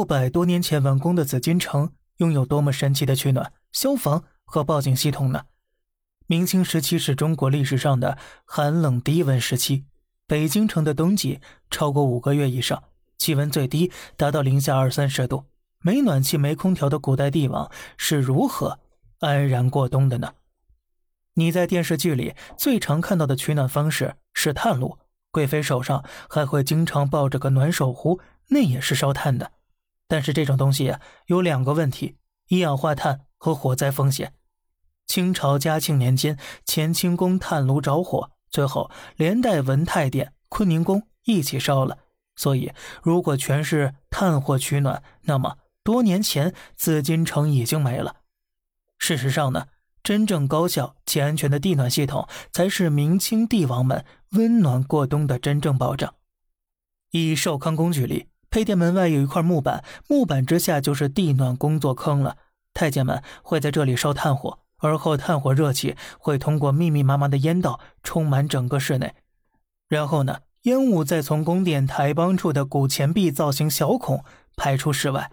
六百多年前完工的紫禁城拥有多么神奇的取暖、消防和报警系统呢？明清时期是中国历史上的寒冷低温时期，北京城的冬季超过五个月以上，气温最低达到零下二三十度。没暖气、没空调的古代帝王是如何安然过冬的呢？你在电视剧里最常看到的取暖方式是炭炉，贵妃手上还会经常抱着个暖手壶，那也是烧炭的。但是这种东西有两个问题：一氧化碳和火灾风险。清朝嘉庆年间，乾清宫炭炉着火，最后连带文泰殿、坤宁宫一起烧了。所以，如果全是炭火取暖，那么多年前紫禁城已经没了。事实上呢？真正高效且安全的地暖系统，才是明清帝王们温暖过冬的真正保障。以寿康宫举例，配殿门外有一块木板，木板之下就是地暖工作坑了。太监们会在这里烧炭火，而后炭火热气会通过密密麻麻的烟道充满整个室内，然后呢，烟雾再从宫殿台帮处的古钱币造型小孔排出室外。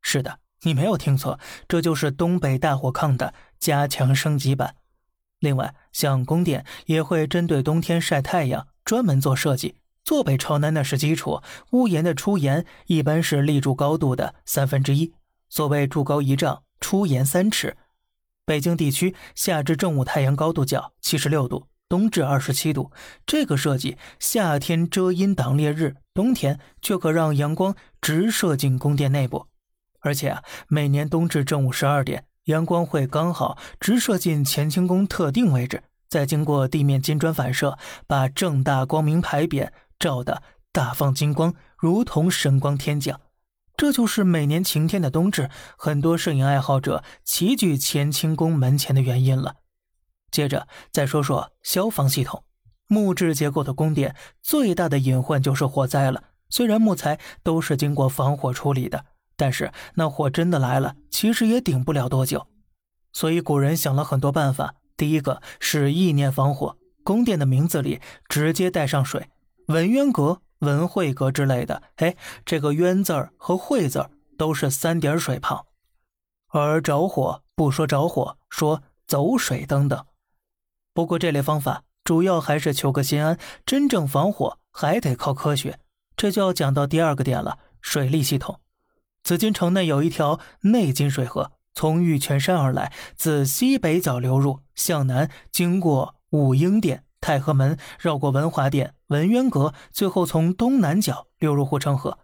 是的。你没有听错，这就是东北大火炕的加强升级版。另外，像宫殿也会针对冬天晒太阳专门做设计，坐北朝南那是基础。屋檐的出檐一般是立柱高度的三分之一，所谓柱高一丈，出檐三尺。北京地区夏至正午太阳高度角七十六度，冬至二十七度。这个设计，夏天遮阴挡烈日，冬天却可让阳光直射进宫殿内部。而且啊，每年冬至正午十二点，阳光会刚好直射进乾清宫特定位置，再经过地面金砖反射，把正大光明牌匾照得大放金光，如同神光天降。这就是每年晴天的冬至，很多摄影爱好者齐聚乾清宫门前的原因了。接着再说说消防系统，木质结构的宫殿最大的隐患就是火灾了。虽然木材都是经过防火处理的。但是那火真的来了，其实也顶不了多久，所以古人想了很多办法。第一个是意念防火，宫殿的名字里直接带上水，文渊阁、文惠阁之类的。哎，这个渊字儿和惠字儿都是三点水旁。而着火不说着火，说走水等等。不过这类方法主要还是求个心安，真正防火还得靠科学。这就要讲到第二个点了，水利系统。紫禁城内有一条内金水河，从玉泉山而来，自西北角流入，向南经过武英殿、太和门，绕过文华殿、文渊阁，最后从东南角流入护城河。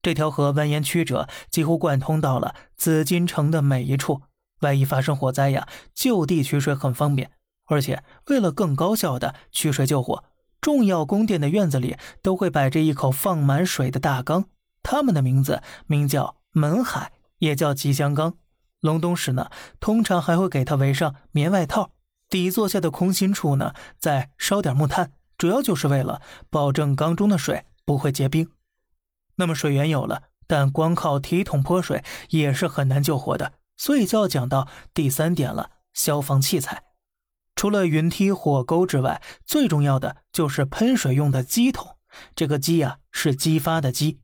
这条河蜿蜒曲折，几乎贯通到了紫禁城的每一处。万一发生火灾呀，就地取水很方便。而且为了更高效的取水救火，重要宫殿的院子里都会摆着一口放满水的大缸，它们的名字名叫。门海也叫吉祥缸，隆冬时呢，通常还会给它围上棉外套，底座下的空心处呢，再烧点木炭，主要就是为了保证缸中的水不会结冰。那么水源有了，但光靠提桶泼水也是很难救活的，所以就要讲到第三点了：消防器材。除了云梯、火钩之外，最重要的就是喷水用的机桶。这个机呀，是激发的机。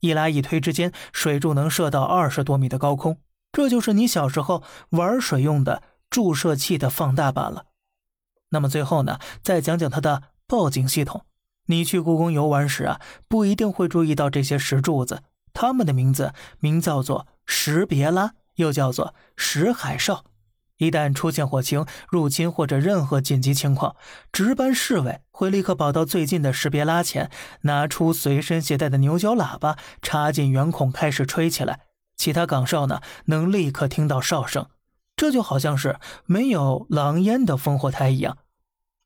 一拉一推之间，水柱能射到二十多米的高空，这就是你小时候玩水用的注射器的放大版了。那么最后呢，再讲讲它的报警系统。你去故宫游玩时啊，不一定会注意到这些石柱子，它们的名字名叫做石别拉，又叫做石海哨。一旦出现火情、入侵或者任何紧急情况，值班侍卫会立刻跑到最近的识别拉前，拿出随身携带的牛角喇叭，插进圆孔开始吹起来。其他岗哨呢，能立刻听到哨声，这就好像是没有狼烟的烽火台一样。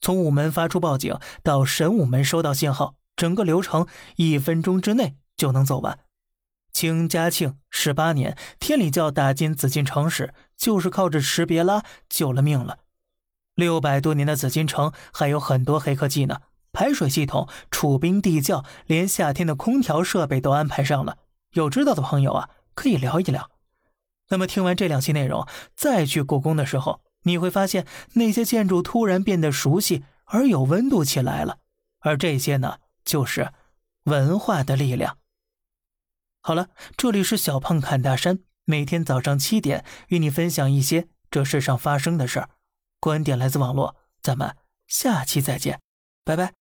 从午门发出报警到神武门收到信号，整个流程一分钟之内就能走完。清嘉庆十八年，天理教打进紫禁城时，就是靠着识别拉救了命了。六百多年的紫禁城还有很多黑科技呢，排水系统、储兵地窖，连夏天的空调设备都安排上了。有知道的朋友啊，可以聊一聊。那么听完这两期内容，再去故宫的时候，你会发现那些建筑突然变得熟悉而有温度起来了。而这些呢，就是文化的力量。好了，这里是小胖侃大山，每天早上七点与你分享一些这世上发生的事儿。观点来自网络，咱们下期再见，拜拜。